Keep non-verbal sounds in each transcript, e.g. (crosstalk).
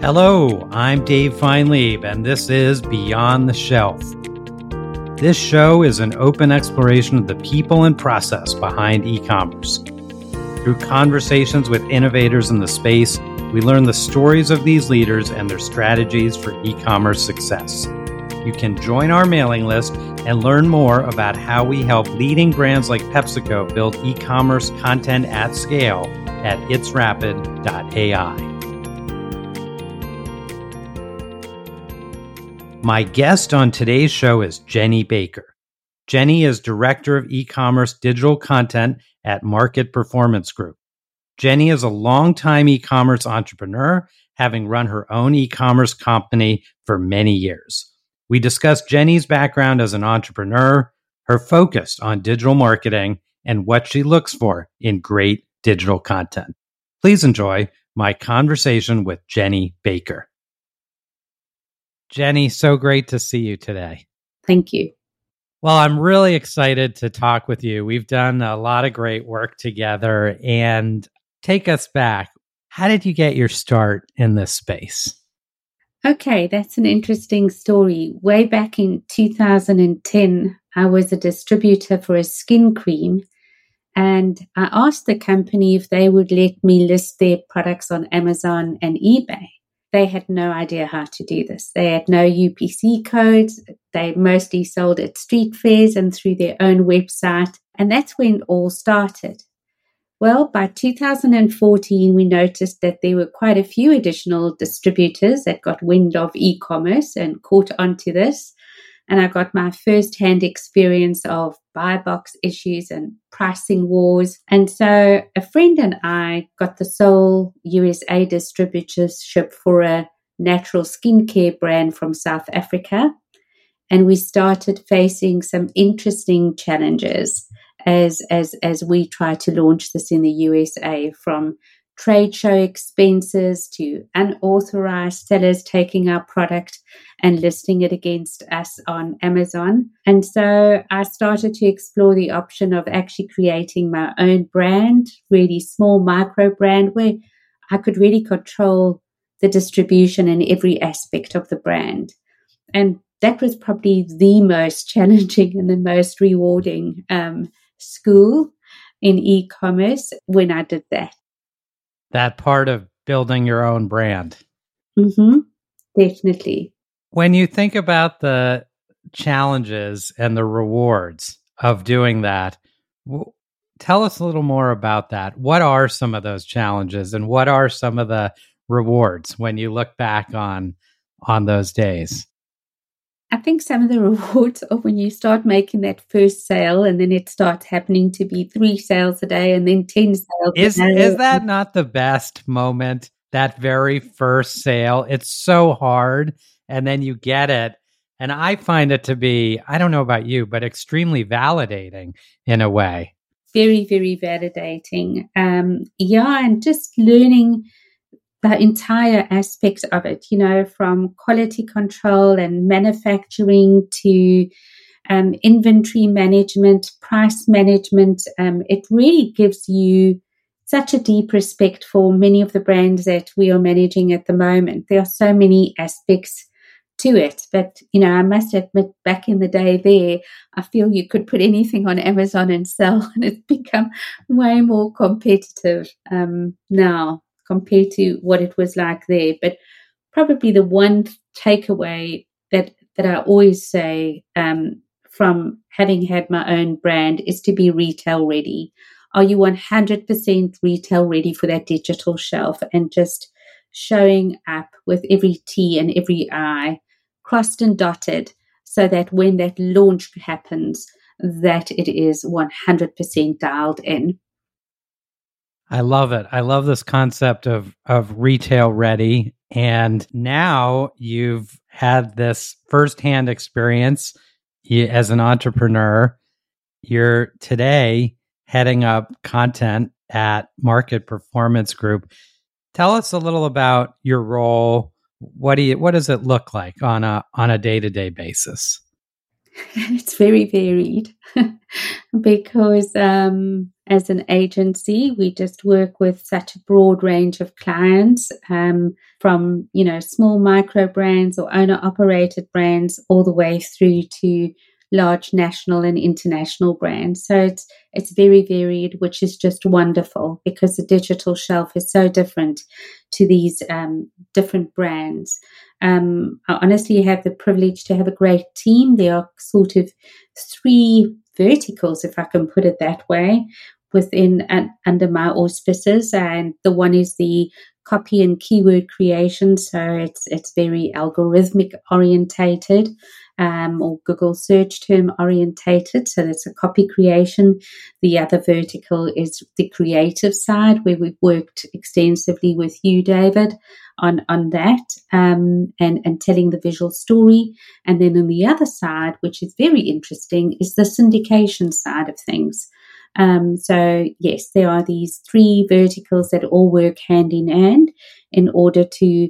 Hello, I'm Dave Feinleib, and this is Beyond the Shelf. This show is an open exploration of the people and process behind e commerce. Through conversations with innovators in the space, we learn the stories of these leaders and their strategies for e commerce success. You can join our mailing list and learn more about how we help leading brands like PepsiCo build e commerce content at scale at itsrapid.ai. My guest on today's show is Jenny Baker. Jenny is Director of E commerce digital content at Market Performance Group. Jenny is a longtime e commerce entrepreneur, having run her own e commerce company for many years. We discuss Jenny's background as an entrepreneur, her focus on digital marketing, and what she looks for in great digital content. Please enjoy my conversation with Jenny Baker. Jenny, so great to see you today. Thank you. Well, I'm really excited to talk with you. We've done a lot of great work together and take us back. How did you get your start in this space? Okay, that's an interesting story. Way back in 2010, I was a distributor for a skin cream and I asked the company if they would let me list their products on Amazon and eBay they had no idea how to do this. They had no UPC codes. They mostly sold at street fairs and through their own website. And that's when it all started. Well, by 2014, we noticed that there were quite a few additional distributors that got wind of e commerce and caught onto this and I got my first hand experience of buy box issues and pricing wars. And so a friend and I got the sole USA distributorship for a natural skincare brand from South Africa. And we started facing some interesting challenges as, as, as we try to launch this in the USA from trade show expenses to unauthorized sellers taking our product and listing it against us on Amazon. And so I started to explore the option of actually creating my own brand, really small micro brand where I could really control the distribution and every aspect of the brand. And that was probably the most (laughs) challenging and the most rewarding um, school in e commerce when I did that that part of building your own brand. Mm-hmm. Definitely. When you think about the challenges and the rewards of doing that, w- tell us a little more about that. What are some of those challenges and what are some of the rewards when you look back on on those days? I think some of the (laughs) rewards of when you start making that first sale and then it starts happening to be three sales a day and then 10 sales is, Is that not the best moment? That very first sale. It's so hard. And then you get it. And I find it to be, I don't know about you, but extremely validating in a way. Very, very validating. Um, yeah. And just learning the entire aspect of it, you know, from quality control and manufacturing to um, inventory management, price management. Um, it really gives you such a deep respect for many of the brands that we are managing at the moment. There are so many aspects to it. But, you know, I must admit, back in the day there, I feel you could put anything on Amazon and sell, (laughs) and it's become way more competitive um, now compared to what it was like there. But probably the one takeaway that that I always say um, from having had my own brand is to be retail ready. Are you 100% retail ready for that digital shelf and just showing up with every T and every I crossed and dotted so that when that launch happens, that it is 100% dialed in. I love it. I love this concept of of retail ready. And now you've had this firsthand experience as an entrepreneur. You're today heading up content at Market Performance Group. Tell us a little about your role. What do you what does it look like on a on a day-to-day basis? (laughs) It's very varied (laughs) because um as an agency. We just work with such a broad range of clients, um, from you know small micro brands or owner operated brands, all the way through to large national and international brands. So it's it's very varied, which is just wonderful because the digital shelf is so different to these um, different brands. Um, I honestly have the privilege to have a great team. There are sort of three verticals, if I can put it that way, within and under my auspices. And the one is the copy and keyword creation. So it's it's very algorithmic orientated um, or Google search term orientated. So that's a copy creation. The other vertical is the creative side, where we've worked extensively with you, David, on on that um, and and telling the visual story. And then on the other side, which is very interesting, is the syndication side of things. Um, so yes, there are these three verticals that all work hand in hand in order to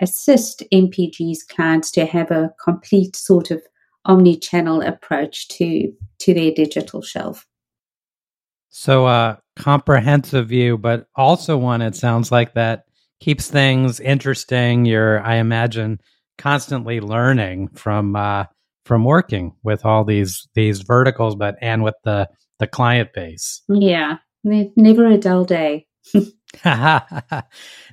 assist MPG's clients to have a complete sort of omni-channel approach to to their digital shelf. So a uh, comprehensive view, but also one it sounds like that keeps things interesting. You're, I imagine, constantly learning from uh, from working with all these these verticals, but and with the the client base. Yeah, never a dull day. (laughs) (laughs)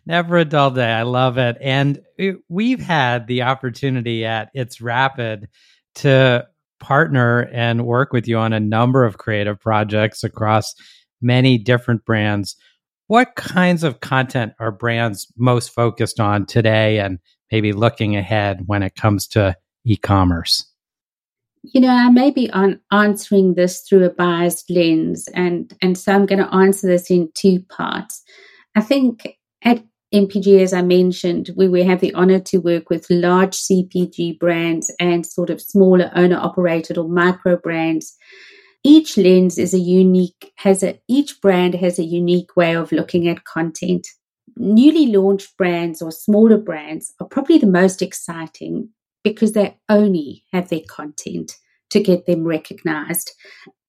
Never a dull day. I love it. And it, we've had the opportunity at It's Rapid to partner and work with you on a number of creative projects across many different brands. What kinds of content are brands most focused on today and maybe looking ahead when it comes to e commerce? You know, I may be on answering this through a biased lens, and, and so I'm going to answer this in two parts. I think at MPG, as I mentioned, we, we have the honor to work with large CPG brands and sort of smaller owner operated or micro brands. Each lens is a unique, has a, each brand has a unique way of looking at content. Newly launched brands or smaller brands are probably the most exciting because they only have their content to get them recognized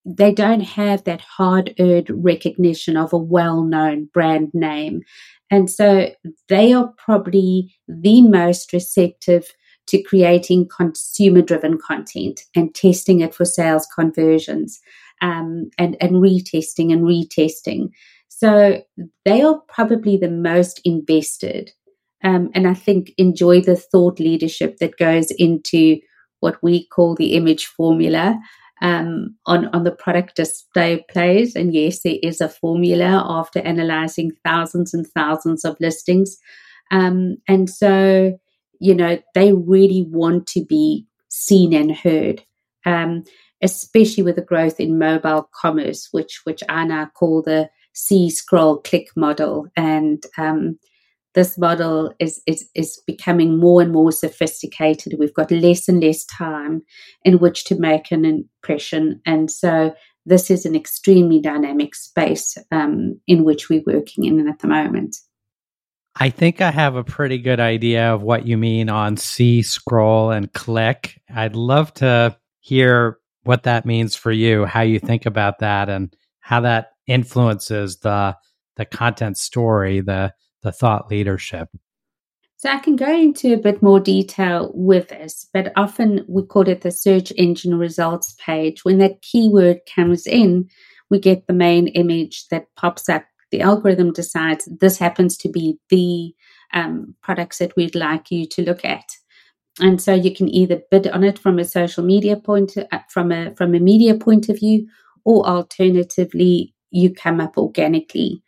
they don't have that hard earned recognition of a well known brand name. And so they are probably the most receptive to creating consumer driven content and testing it for sales conversions um, and, and retesting and retesting. So they are probably the most invested. Um, and I think enjoy the thought leadership that goes into what we call the image formula um, on, on the product display plays. And yes, there is a formula after analyzing thousands and thousands of listings. Um, and so, you know, they really want to be seen and heard, um, especially with the growth in mobile commerce, which, which I now call the see, scroll, click model. And, um, this model is, is, is becoming more and more sophisticated. We've got less and less time in which to make an impression. And so this is an extremely dynamic space um, in which we're working in at the moment. I think I have a pretty good idea of what you mean on see, scroll, and click. I'd love to hear what that means for you, how you think about that, and how that influences the the content story, the the thought leadership? So I can go into a bit more detail with this, but often we call it the search engine results page. When that keyword comes in, we get the main image that pops up. The algorithm decides this happens to be the um, products that we'd like you to look at. And so you can either bid on it from a social media point, uh, from a from a media point of view, or alternatively, you come up organically.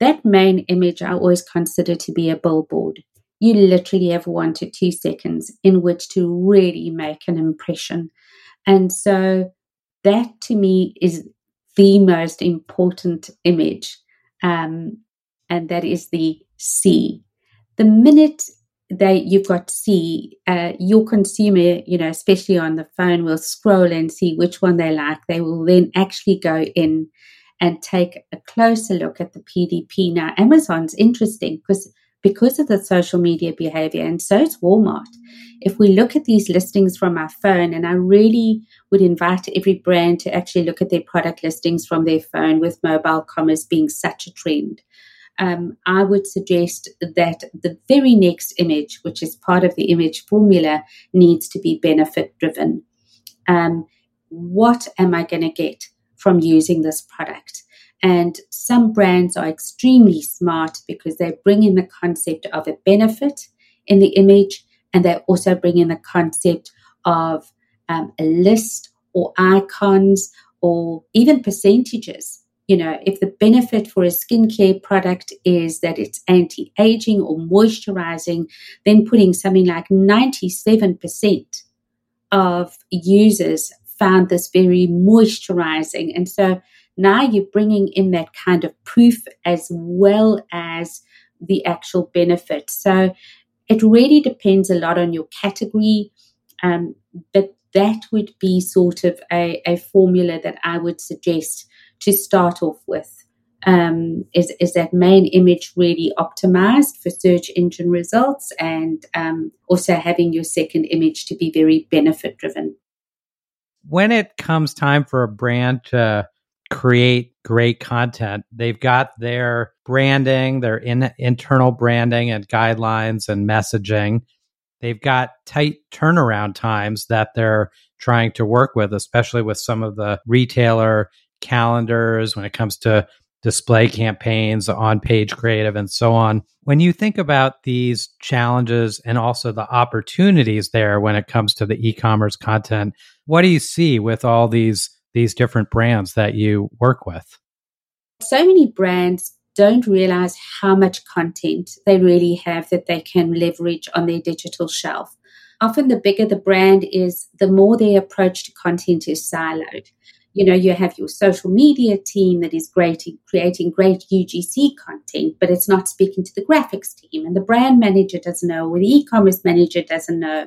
That main image I always consider to be a billboard. You literally have one to two seconds in which to really make an impression. And so that to me is the most important image. Um, and that is the see. The minute that you've got see, uh, your consumer, you know, especially on the phone, will scroll and see which one they like. They will then actually go in and take a closer look at the PDP. Now, Amazon's interesting because because of the social media behavior, and so is Walmart. If we look at these listings from our phone, and I really would invite every brand to actually look at their product listings from their phone with mobile commerce being such a trend. Um, I would suggest that the very next image, which is part of the image formula, needs to be benefit driven. Um, what am I going to get from using this product? And some brands are extremely smart because they bring in the concept of a benefit in the image and they also bring in the concept of um, a list or icons or even percentages. You know, if the benefit for a skincare product is that it's anti aging or moisturizing, then putting something like 97% of users found this very moisturizing. And so now you're bringing in that kind of proof as well as the actual benefit. So it really depends a lot on your category, um, but that would be sort of a, a, formula that I would suggest to start off with. Um, is, is that main image really optimized for search engine results and um, also having your second image to be very benefit driven? When it comes time for a brand to create great content. They've got their branding, their in, internal branding and guidelines and messaging. They've got tight turnaround times that they're trying to work with, especially with some of the retailer calendars when it comes to display campaigns, on page creative, and so on. When you think about these challenges and also the opportunities there when it comes to the e commerce content, what do you see with all these these different brands that you work with? So many brands don't realize how much content they really have that they can leverage on their digital shelf. Often, the bigger the brand is, the more their approach to content is siloed. You know, you have your social media team that is great creating great UGC content, but it's not speaking to the graphics team, and the brand manager doesn't know, or the e commerce manager doesn't know.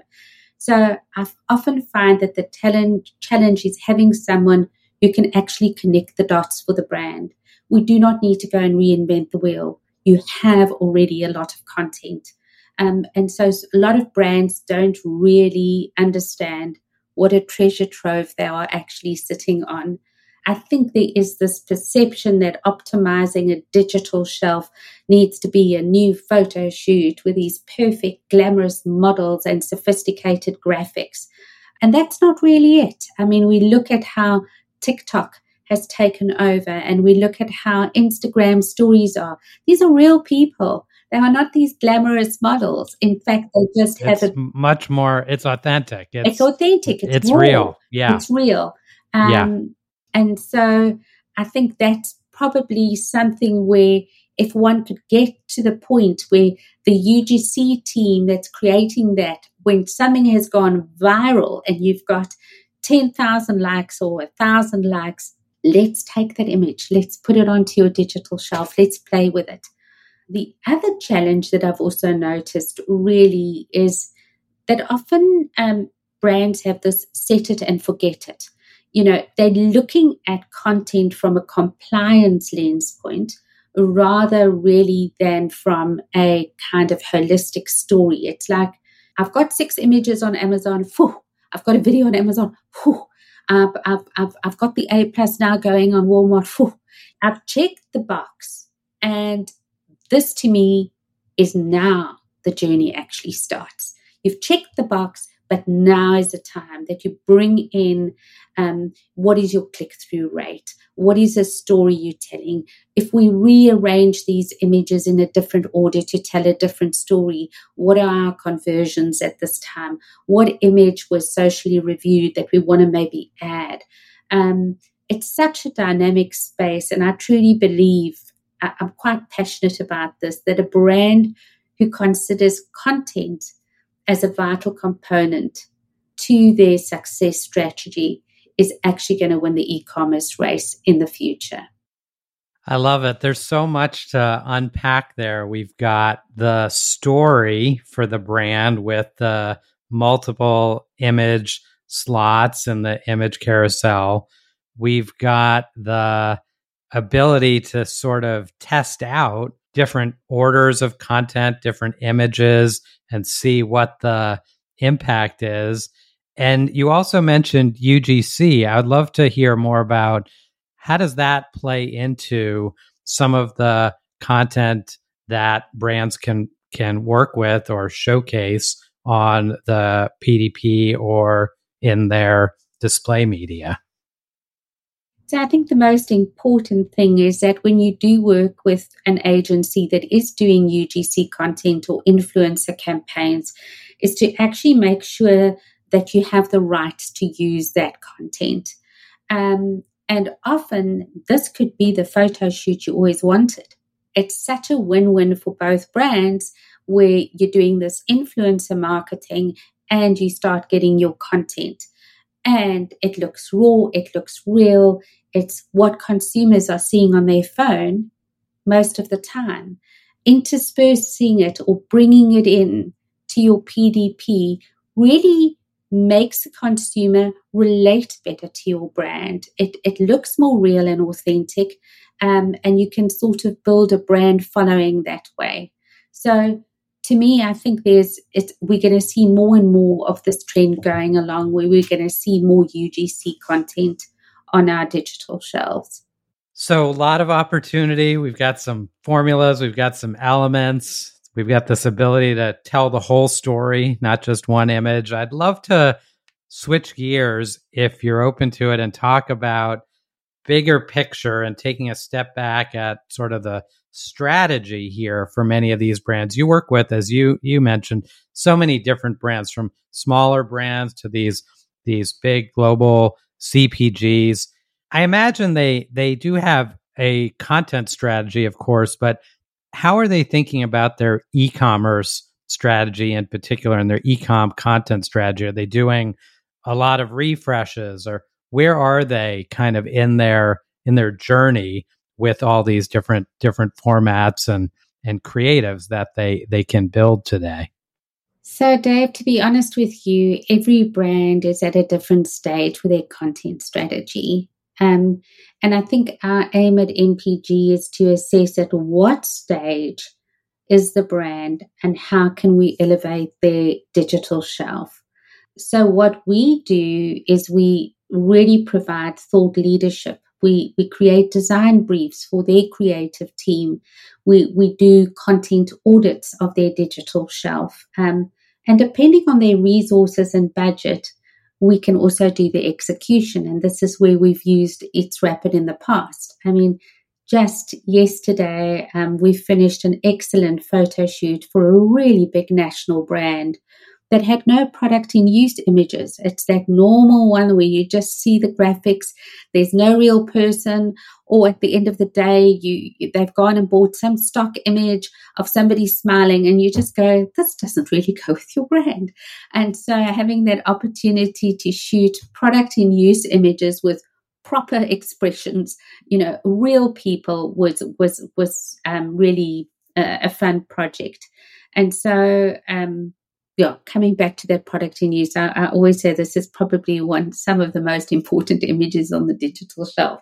So I often find that the talent challenge is having someone who can actually connect the dots for the brand. We do not need to go and reinvent the wheel. You have already a lot of content. Um, and so a lot of brands don't really understand what a treasure trove they are actually sitting on. I think there is this perception that optimizing a digital shelf needs to be a new photo shoot with these perfect, glamorous models and sophisticated graphics. And that's not really it. I mean, we look at how TikTok has taken over and we look at how Instagram stories are. These are real people. They are not these glamorous models. In fact, they just it's have a much more. It's authentic. It's, it's authentic. It's, it's real. Yeah, it's real. Um, yeah. And so I think that's probably something where if one could get to the point where the UGC team that's creating that, when something has gone viral and you've got 10,000 likes or 1,000 likes, let's take that image, let's put it onto your digital shelf, let's play with it. The other challenge that I've also noticed really is that often um, brands have this set it and forget it you know, they're looking at content from a compliance lens point rather really than from a kind of holistic story. It's like, I've got six images on Amazon. Whew, I've got a video on Amazon. Whew, I've, I've, I've, got the A plus now going on Walmart. Whew, I've checked the box. And this to me is now the journey actually starts. You've checked the box. But now is the time that you bring in um, what is your click through rate? What is the story you're telling? If we rearrange these images in a different order to tell a different story, what are our conversions at this time? What image was socially reviewed that we want to maybe add? Um, it's such a dynamic space, and I truly believe I'm quite passionate about this that a brand who considers content as a vital component to their success strategy is actually going to win the e commerce race in the future. I love it. There's so much to unpack there. We've got the story for the brand with the multiple image slots and the image carousel. We've got the ability to sort of test out different orders of content, different images, and see what the impact is. And you also mentioned UGC. I would love to hear more about how does that play into some of the content that brands can can work with or showcase on the PDP or in their display media. So I think the most important thing is that when you do work with an agency that is doing UGC content or influencer campaigns, is to actually make sure that you have the rights to use that content. Um, and often this could be the photo shoot you always wanted. It's such a win win for both brands where you're doing this influencer marketing and you start getting your content. And it looks raw, it looks real, it's what consumers are seeing on their phone most of the time. Interspersing it or bringing it in to your PDP really makes the consumer relate better to your brand. It, it looks more real and authentic, um, and you can sort of build a brand following that way. So, to me, I think there's we're going to see more and more of this trend going along, where we're going to see more UGC content on our digital shelves. So, a lot of opportunity. We've got some formulas, we've got some elements, we've got this ability to tell the whole story, not just one image. I'd love to switch gears if you're open to it and talk about bigger picture and taking a step back at sort of the strategy here for many of these brands you work with as you you mentioned so many different brands from smaller brands to these these big global CPGs. I imagine they they do have a content strategy, of course, but how are they thinking about their e-commerce strategy in particular and their e-com content strategy? Are they doing a lot of refreshes or where are they kind of in their in their journey with all these different different formats and and creatives that they they can build today? So, Dave, to be honest with you, every brand is at a different stage with their content strategy. Um, and I think our aim at MPG is to assess at what stage is the brand and how can we elevate their digital shelf. So, what we do is we really provide thought leadership. We, we create design briefs for their creative team we, we do content audits of their digital shelf. Um, and depending on their resources and budget, we can also do the execution. And this is where we've used It's Rapid in the past. I mean, just yesterday, um, we finished an excellent photo shoot for a really big national brand that had no product in use images. It's that normal one where you just see the graphics. There's no real person, or at the end of the day, you they've gone and bought some stock image of somebody smiling, and you just go, "This doesn't really (laughs) go with your brand." And so, having that opportunity to shoot product in use images with proper expressions, you know, real people was was was um, really a, a fun project. And so, um, yeah, coming back to that product in use, I, I, always say this is probably one some of the most important (laughs) images on the digital shelf.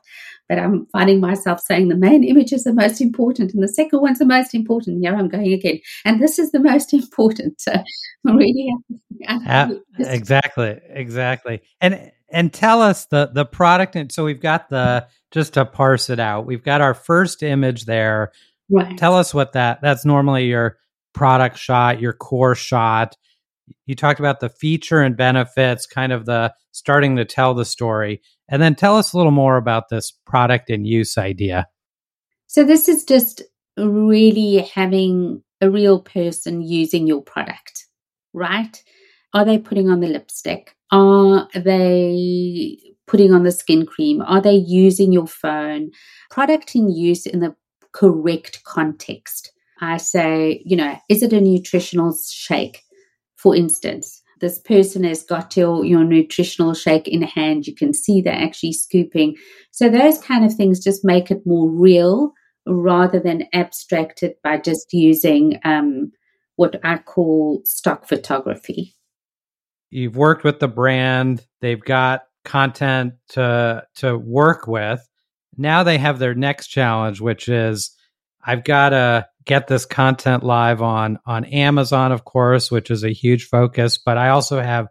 But I'm finding myself saying the main image is the most important, and the second one's the most important. Here I'm going again, and this is the most (laughs) important. So really, uh, (laughs) exactly, exactly, and and tell us the the product. And so we've got the just to parse it out. We've got our first image there. Right. Tell us what that that's normally your product shot, your core shot you talked about the feature and benefits, kind of the starting to tell the story. And then tell us a little more about this product and use idea. So, this is just really having a real person using your product, right? Are they putting on the lipstick? Are they putting on the skin cream? Are they using your phone? Product in use in the correct context. I say, you know, is it a nutritional shake? For instance, this person has got your, your nutritional shake in hand. You can see they're actually scooping. So those kind of things just make it more real rather than abstracted by just using um, what I call stock photography. You've worked with the brand, they've got content to to work with. Now they have their next challenge, which is I've got to get this content live on on Amazon, of course, which is a huge focus. But I also have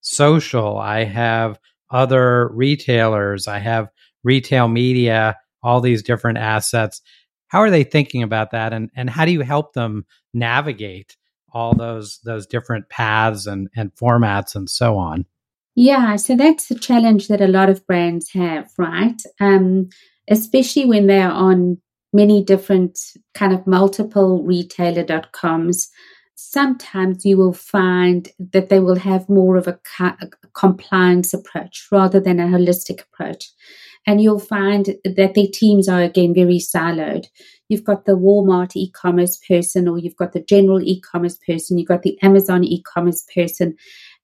social. I have other retailers. I have retail media. All these different assets. How are they thinking about that, and and how do you help them navigate all those those different paths and and formats and so on? Yeah, so that's the challenge that a lot of brands have, right? Um, especially when they're on many different kind of multiple retailer.coms. Sometimes you will find that they will have more of a, a compliance approach rather than a holistic approach. And you'll find that their teams are again very siloed. You've got the Walmart e commerce person, or you've got the general e commerce person, you've got the Amazon e commerce person,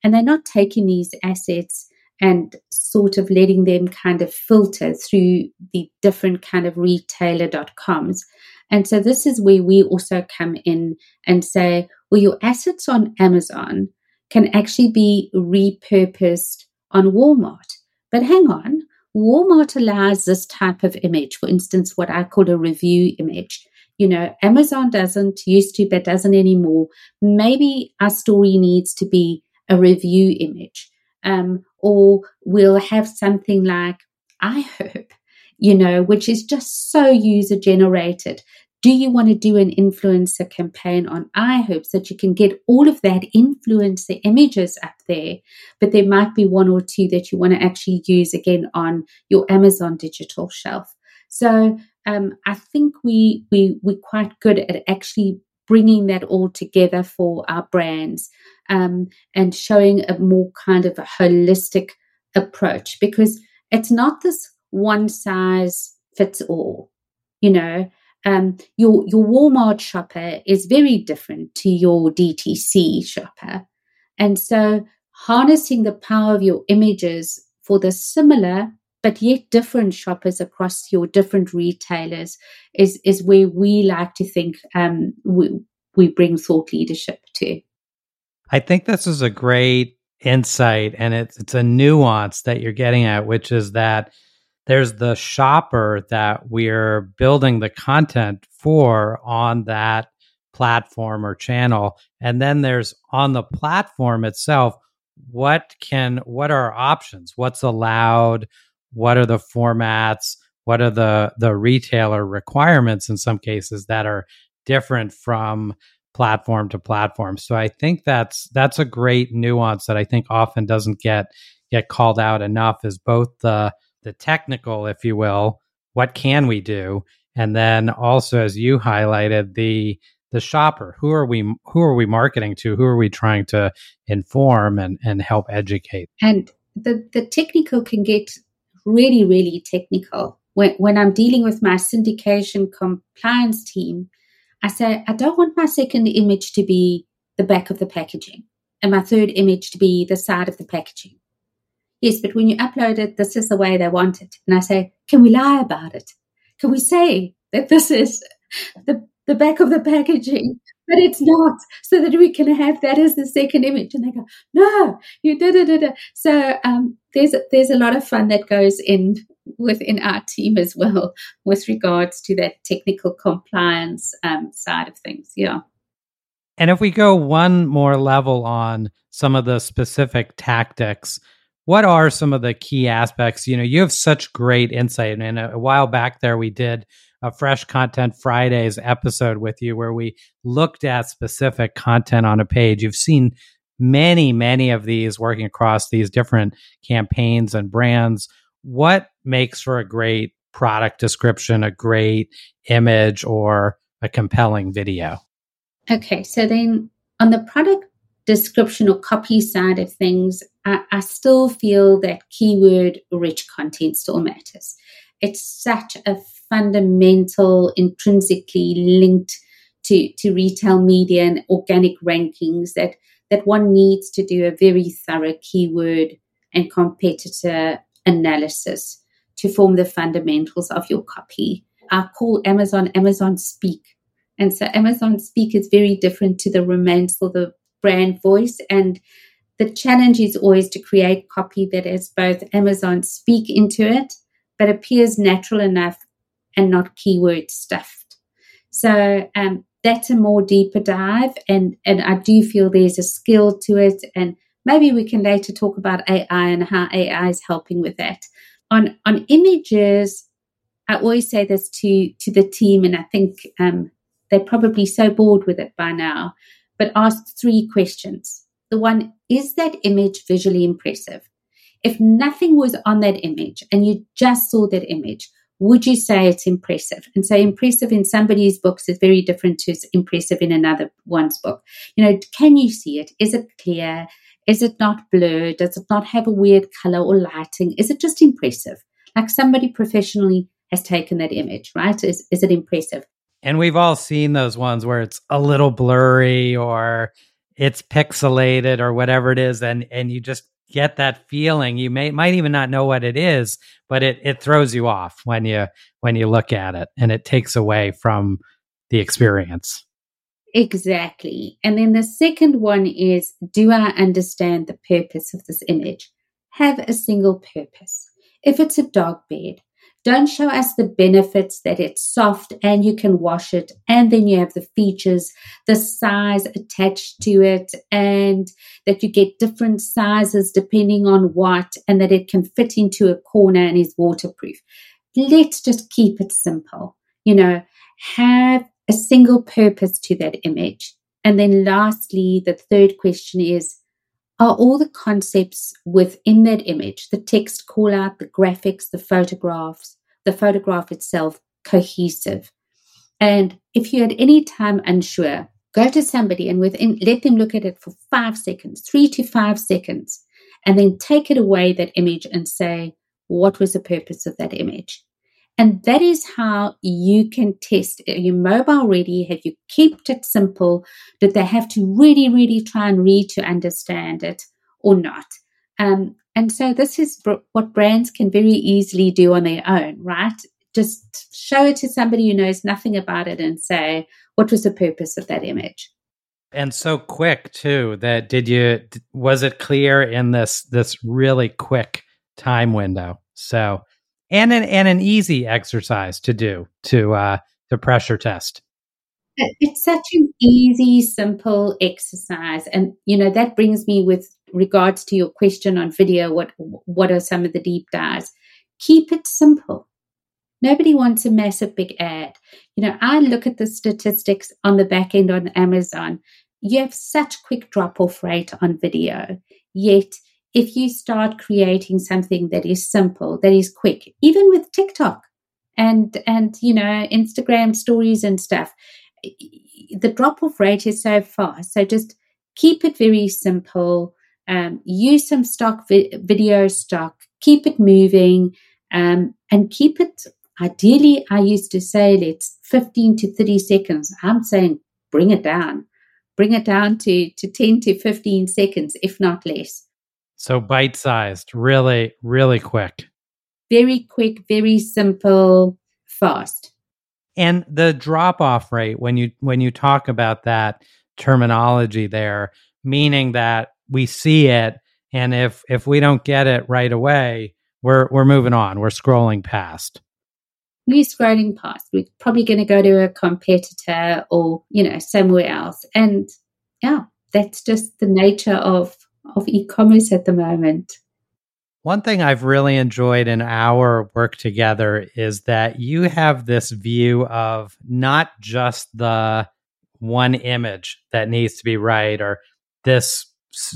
and they're not taking these assets and sort of letting them kind of filter through the different kind of retailer.coms. And so this is where we also come in and say, well, your assets on Amazon can actually be repurposed on Walmart. But hang on, Walmart allows this type of image, for instance, what I call a review image. You know, Amazon doesn't, used to, but doesn't anymore. Maybe our story needs to be a review image. Um, or we'll have something like I hope, you know, which is just so user generated. Do you want to do an influencer campaign on iHope so that you can get all of that influencer images up there? But there might be one or two that you want to actually use again on your Amazon digital shelf. So um, I think we we we're quite good at actually bringing that all together for our brands um, and showing a more kind of a holistic approach because it's not this one size fits all. You know, um, your your Walmart shopper is very different to your DTC shopper, and so harnessing the power of your images for the similar but yet different shoppers across your different retailers is is where we like to think um, we we bring thought leadership to. I think this is a great insight, and it's it's a nuance that you're getting at, which is that there's the shopper that we're building the content for on that platform or channel and then there's on the platform itself what can what are options? What's allowed? What are the formats? What are the the retailer requirements in some cases that are different from platform to platform. So i think that's that's a great nuance that i think often doesn't get get called out enough is both the the technical if you will what can we do? And then also as you highlighted the the shopper who are we who are we marketing to? Who are we trying to inform and and help educate? And the the technical can get really, really technical. When, when I'm dealing with my syndication compliance team, I say, I don't want my second image to be the back of the packaging and my third image to be the side of the packaging. Yes, but when you upload it, this is the way they want it. And I say, can we lie about it? Can we say that this is the, the back of the packaging but it's not, so that we can have that as the second image. And they go, no, you did it. So um, there's there's a lot of fun that goes in within our team as well with regards to that technical compliance um, side of things. Yeah. And if we go one more level on some of the specific tactics, what are some of the key aspects? You know, you have such great insight. And a while back there, we did a Fresh Content Fridays episode with you where we looked at specific content on a page. You've seen many, many of these working across these different campaigns and brands. What makes for a great product description, a great image, or a compelling video? Okay, so then on the product description or copy side of things, I, I still feel that keyword rich content still matters. It's such a fundamental, intrinsically linked to, to retail media and organic rankings that, that one needs to do a very thorough keyword and competitor analysis to form the fundamentals of your copy. I call Amazon Amazon Speak. And so Amazon Speak is very different to the romance or the brand voice. And the challenge is always to create copy that has both Amazon Speak into it, but appears natural enough and not keyword stuffed. So um, that's a more deeper dive, and and I do feel there's a skill to it, and maybe we can later talk about AI and how AI is helping with that. On on images, I always say this to to the team, and I think um, they're probably so bored with it by now. But ask three questions. The one is that image visually impressive? If nothing was on that image and you just saw that image, would you say it's impressive? And so impressive in somebody's books is very different to impressive in another one's book. You know, can you see it? Is it clear? Is it not blurred? Does it not have a weird color or lighting? Is it just impressive? Like somebody professionally has taken that image, right? Is, is it impressive? And we've all seen those ones where it's a little blurry or it's pixelated or whatever it is and and you just get that feeling you may might even not know what it is but it it throws you off when you when you look at it and it takes away from the experience exactly and then the second one is do i understand the purpose of this image have a single purpose if it's a dog bed don't show us the benefits that it's soft and you can wash it. And then you have the features, the size attached to it, and that you get different sizes depending on what, and that it can fit into a corner and is waterproof. Let's just keep it simple. You know, have a single purpose to that image. And then lastly, the third question is are all the concepts within that image, the text call out, the graphics, the photographs, the photograph itself cohesive. And if you at any time unsure, go to somebody and within let them look at it for five seconds, three to five seconds, and then take it away that image and say, what was the purpose of that image? And that is how you can test. Are you mobile ready? Have you kept it simple? Did they have to really, really try and read to understand it or not? Um, and so this is what brands can very easily do on their own, right? Just show it to somebody who knows nothing about it and say, what was the purpose of that image? And so quick too that did you was it clear in this this really quick time window? So and an and an easy exercise to do to uh to pressure test. It's such an easy, simple exercise. And, you know, that brings me with regards to your question on video, what, what are some of the deep dives? Keep it simple. Nobody wants a massive big ad. You know, I look at the statistics on the back end on Amazon. You have such quick drop off rate on video. Yet, if you start creating something that is simple, that is quick, even with TikTok and and you know Instagram stories and stuff, the drop off rate is so fast. So just keep it very simple. Um, use some stock vi- video stock. Keep it moving, um, and keep it. Ideally, I used to say let's 15 to 30 seconds. I'm saying bring it down, bring it down to to 10 to 15 seconds, if not less. So bite sized, really, really quick. Very quick, very simple, fast. And the drop off rate when you when you talk about that terminology there, meaning that we see it and if if we don't get it right away, we're we're moving on. We're scrolling past. We're scrolling past. We're probably going to go to a competitor or you know somewhere else, and yeah, that's just the nature of of e-commerce at the moment. One thing I've really enjoyed in our work together is that you have this view of not just the one image that needs to be right or this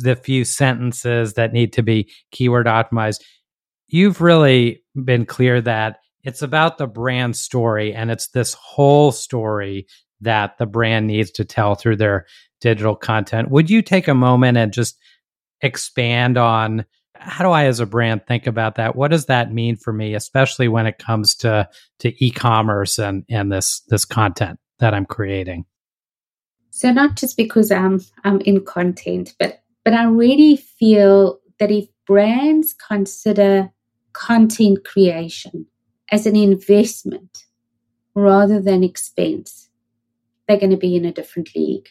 the few sentences that need to be keyword optimized. You've really been clear that it's about the brand story and it's this whole story that the brand needs to tell through their digital content. Would you take a moment and just expand on how do I as a brand think about that? What does that mean for me, especially when it comes to to e-commerce and and this this content that I'm creating? So not just because I'm I'm in content, but but I really feel that if brands consider content creation as an investment rather than expense, they're going to be in a different league.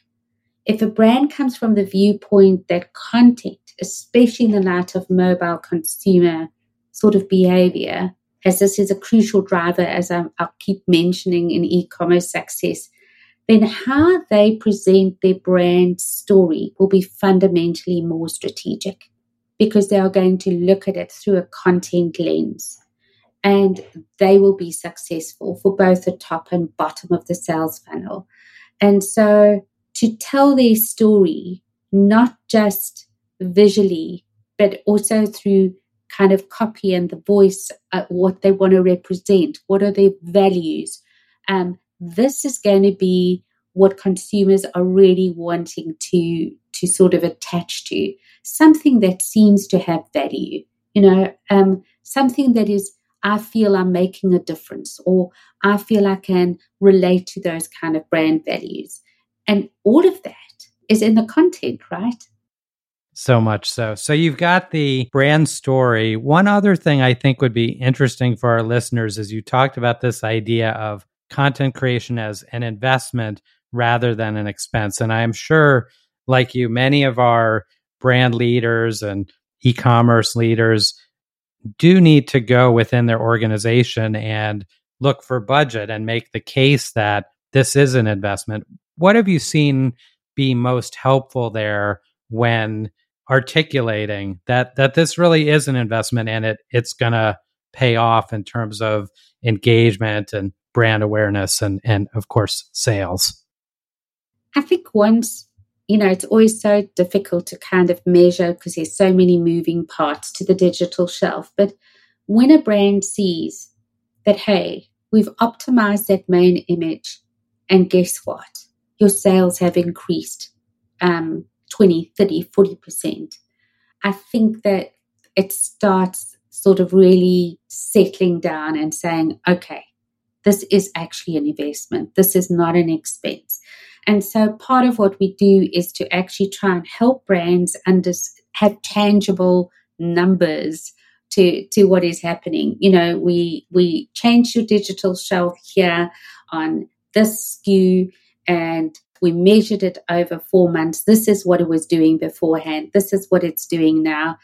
If a brand comes from the viewpoint that content especially in the light of mobile consumer sort of behavior, as this is a crucial driver, as I, will keep mentioning in e commerce success, then how they present their brand story will be fundamentally more strategic because they are going to look at it through a content lens and they will be successful for both the top and bottom of the sales funnel. And so to tell their story, not just visually, but also through kind of copy and the voice, what they want to represent, what are their values. Um, this is going to be what consumers are really wanting to to sort of attach to something that seems to have value you know? Um, something that is i feel i'm making a difference or i feel i can relate to those kind of brand values. And all of that is in the content right so much so. So you've got the brand story. One other thing I think would be interesting for our listeners is you talked about this idea of content creation as an investment rather than an expense. And I'm sure, like you, many of our brand leaders and e commerce leaders do need to go within their organization and look for budget and make the case that this is an investment. What have you seen be most helpful there when articulating that that this really is an investment and it it's going to pay off in terms of engagement and brand awareness and and of course sales. I think once you know it's always so difficult to kind of measure because there's so many moving parts to the digital shelf but when a brand sees that hey we've optimized that main image and guess what? Your sales have increased um, 20, 30, 40%, I think that it starts sort of really settling down and saying, okay, this is actually an investment. This is not an expense. And so part of what we do is to actually try and help brands under, have tangible numbers to, to what is happening. You know, we, we change your digital shelf here on this SKU and we measured it over four months. This is what it was doing beforehand. This is what it's doing now.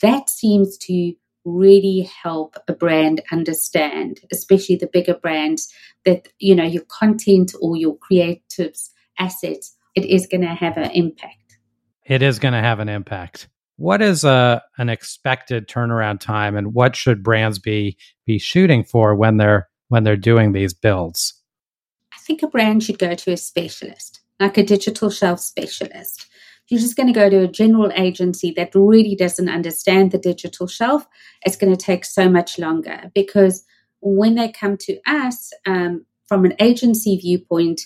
That seems to really help a brand understand, especially the bigger brands, that you know your content or your creatives assets, it is going to have an impact. It is going to have an impact. What is a an expected turnaround time, and what should brands be be shooting for when they're when they're doing these builds? I think a brand should go to a specialist like a digital shelf specialist. You're just going to go to a general agency that really doesn't understand the digital shelf. It's going to take so much longer because when they come to us um, from an agency viewpoint,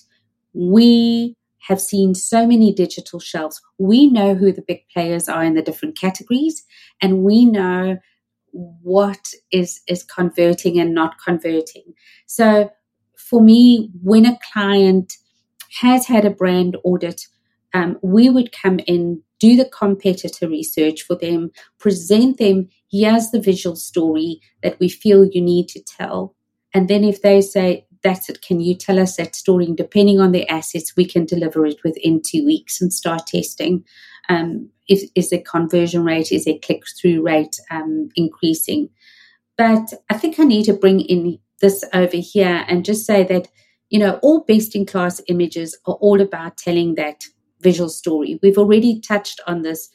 we have seen so many digital shelves. We know who the big players are in the different categories, and we know what is is converting and not converting. So for me, when a client has had a brand audit, um, we would come in, do the competitor research for them, present them, here's the visual story that we feel you need to tell. And then if they say, that's it, can you tell us that story? And depending on the assets, we can deliver it within two weeks and start testing. Um, is, is the conversion rate, is the click through rate um, increasing? But I think I need to bring in this over here and just say that you know, all best in class images are all about telling that visual story. We've already touched on this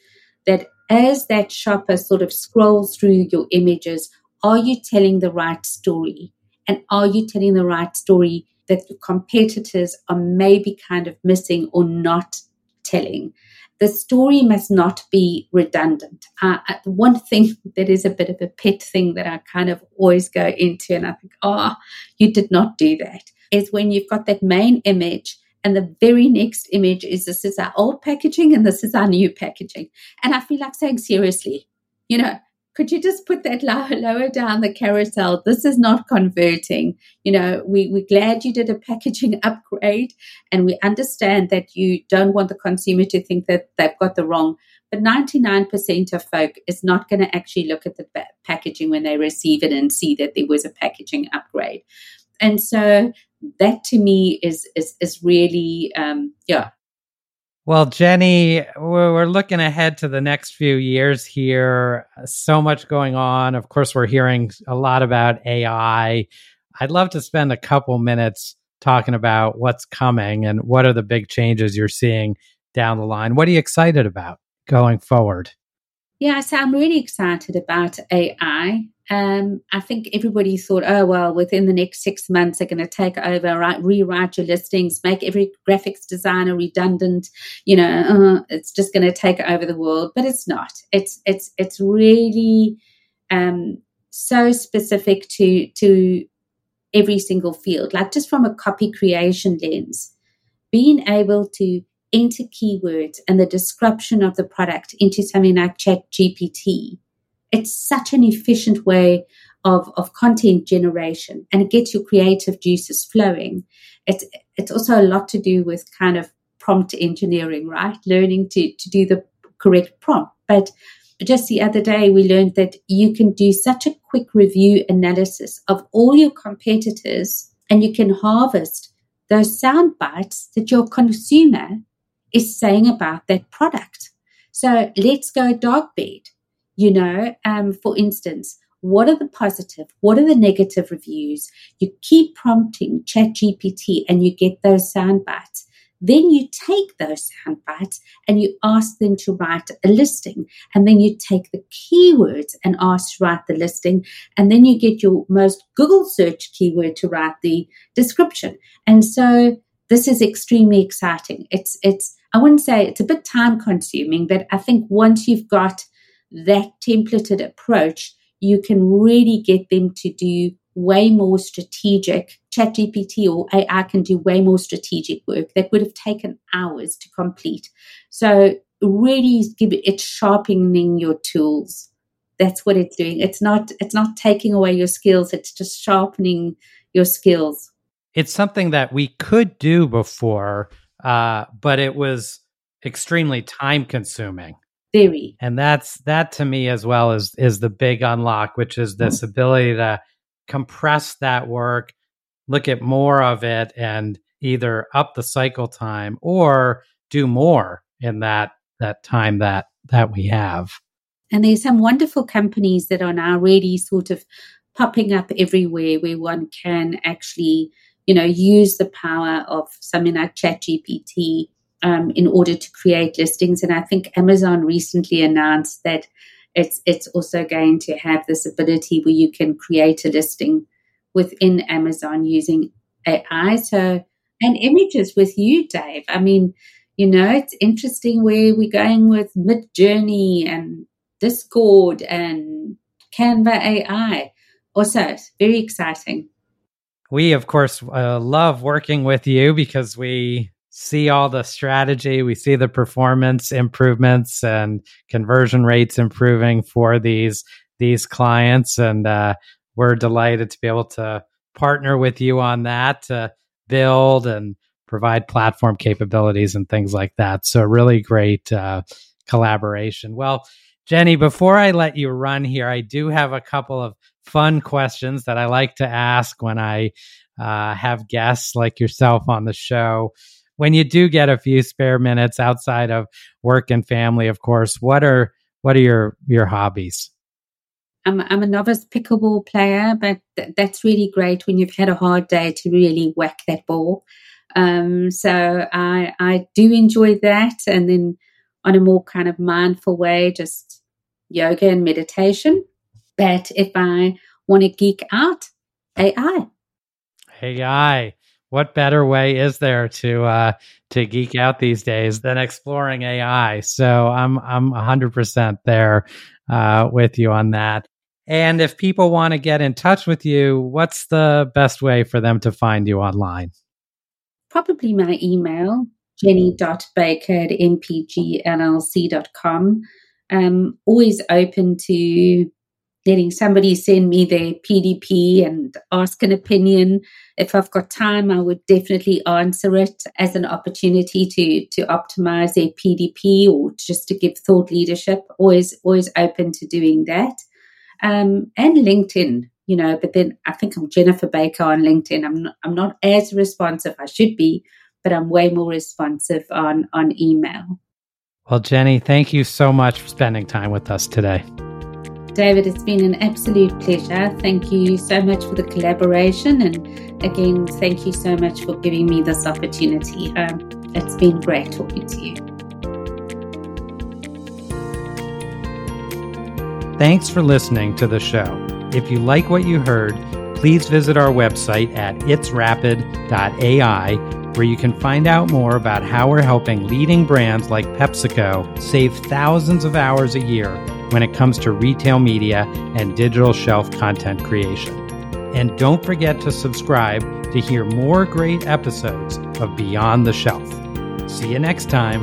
that as that shopper sort of scrolls through your images, are you telling the right story? And are you telling the right story that your competitors are maybe kind of missing or not telling? The story must not be redundant. Uh, one thing (laughs) that is a bit of a pet thing that I kind of always go into, and I think, oh, you did not do that is when you've got that main image and the very next image is this is our old packaging and this is our new packaging. And I feel like saying, seriously, you know, could you just put that (laughs) lower, lower down the carousel? This is not converting. You know, we, we're glad you did a packaging (laughs) upgrade and we understand that you don't want the consumer to think that they've got the wrong. But 99% of folk is not going to actually look at the packaging when they receive it and see that there was a packaging upgrade. And so that to me is is is really um, yeah Well, Jenny, we're looking ahead to the next few years here. So much going on. Of course, we're hearing a lot about AI. I'd love to spend a couple minutes talking about what's coming and what are the big changes you're seeing down the line. What are you excited about going forward? Yeah, so I'm really excited about AI. Um, I think everybody thought, oh, well, within the next six months, they're going to take over, write, rewrite your listings, make every graphics designer redundant. You know, uh, it's just going to take over the world, but it's not. It's it's it's really um, so specific to to every single field. Like just from a copy creation lens, being able to enter keywords and the description of the product into something like Chat GPT it's such an efficient way of, of content generation and it gets your creative juices flowing. It's, it's also a lot to do with kind of prompt engineering, right? Learning to, to do the correct prompt. But just the other day, we learned that you can do such a quick review analysis of all your competitors and you can harvest those sound bites that your consumer is saying about that product. So let's go dog bed. You know, um, for instance, what are the positive? What are the negative reviews? You keep prompting ChatGPT and you get those sound bites. Then you take those sound bites and you ask them to write a listing. And then you take the keywords and ask to write the listing. And then you get your most Google search keyword to write the description. And so this is extremely exciting. It's, it's, I wouldn't say it's a bit time consuming, but I think once you've got that templated approach, you can really get them to do way more strategic. ChatGPT or AI can do way more strategic work that would have taken hours to complete. So really give it, it's sharpening your tools. That's what it's doing. It's not it's not taking away your skills, it's just sharpening your skills. It's something that we could do before, uh, but it was extremely time consuming very and that's that to me as well is is the big unlock which is this mm-hmm. ability to compress that work look at more of it and either up the cycle time or do more in that that time that that we have and there's some wonderful companies that are now really sort of popping up everywhere where one can actually you know use the power of something like chat gpt um, in order to create listings. And I think Amazon recently announced that it's it's also going to have this ability where you can create a listing within Amazon using AI. So and images with you, Dave. I mean, you know, it's interesting where we're going with Midjourney and Discord and Canva AI. Also, very exciting. We, of course, uh, love working with you because we see all the strategy, we see the performance improvements and conversion rates improving for these these clients, and uh, we're delighted to be able to partner with you on that to build and provide platform capabilities and things like that. So really great uh, collaboration. Well, Jenny, before I let you run here, I do have a couple of fun questions that I like to ask when I uh, have guests like yourself on the show when you do get a few spare minutes outside of work and family, of course, what are what are your your hobbies? I'm I'm a novice pickleball player, but th- that's really great when you've had a hard day to really whack that ball. Um, so I I do enjoy that, and then on a more kind of mindful way, just yoga and meditation. But if I want to geek out, AI. AI what better way is there to uh, to geek out these days than exploring AI? So I'm I'm 100% there uh, with you on that. And if people want to get in touch with you, what's the best way for them to find you online? Probably my email, jenny.baker at mpgllc.com. I'm always open to letting somebody send me their PDP and ask an opinion. If I've got time, I would definitely answer it as an opportunity to to optimize their PDP or just to give thought leadership. Always always open to doing that. Um, and LinkedIn, you know, but then I think I'm Jennifer Baker on LinkedIn. I'm not, I'm not as responsive. I should be, but I'm way more responsive on, on email. Well, Jenny, thank you so much for spending time with us today. David, it's been an absolute pleasure. Thank you so much for the collaboration. And again, thank you so much for giving me this opportunity. Um, it's been great talking to you. Thanks for listening to the show. If you like what you heard, please visit our website at itsrapid.ai where you can find out more about how we're helping leading brands like PepsiCo save thousands of hours a year when it comes to retail media and digital shelf content creation. And don't forget to subscribe to hear more great episodes of Beyond the Shelf. See you next time.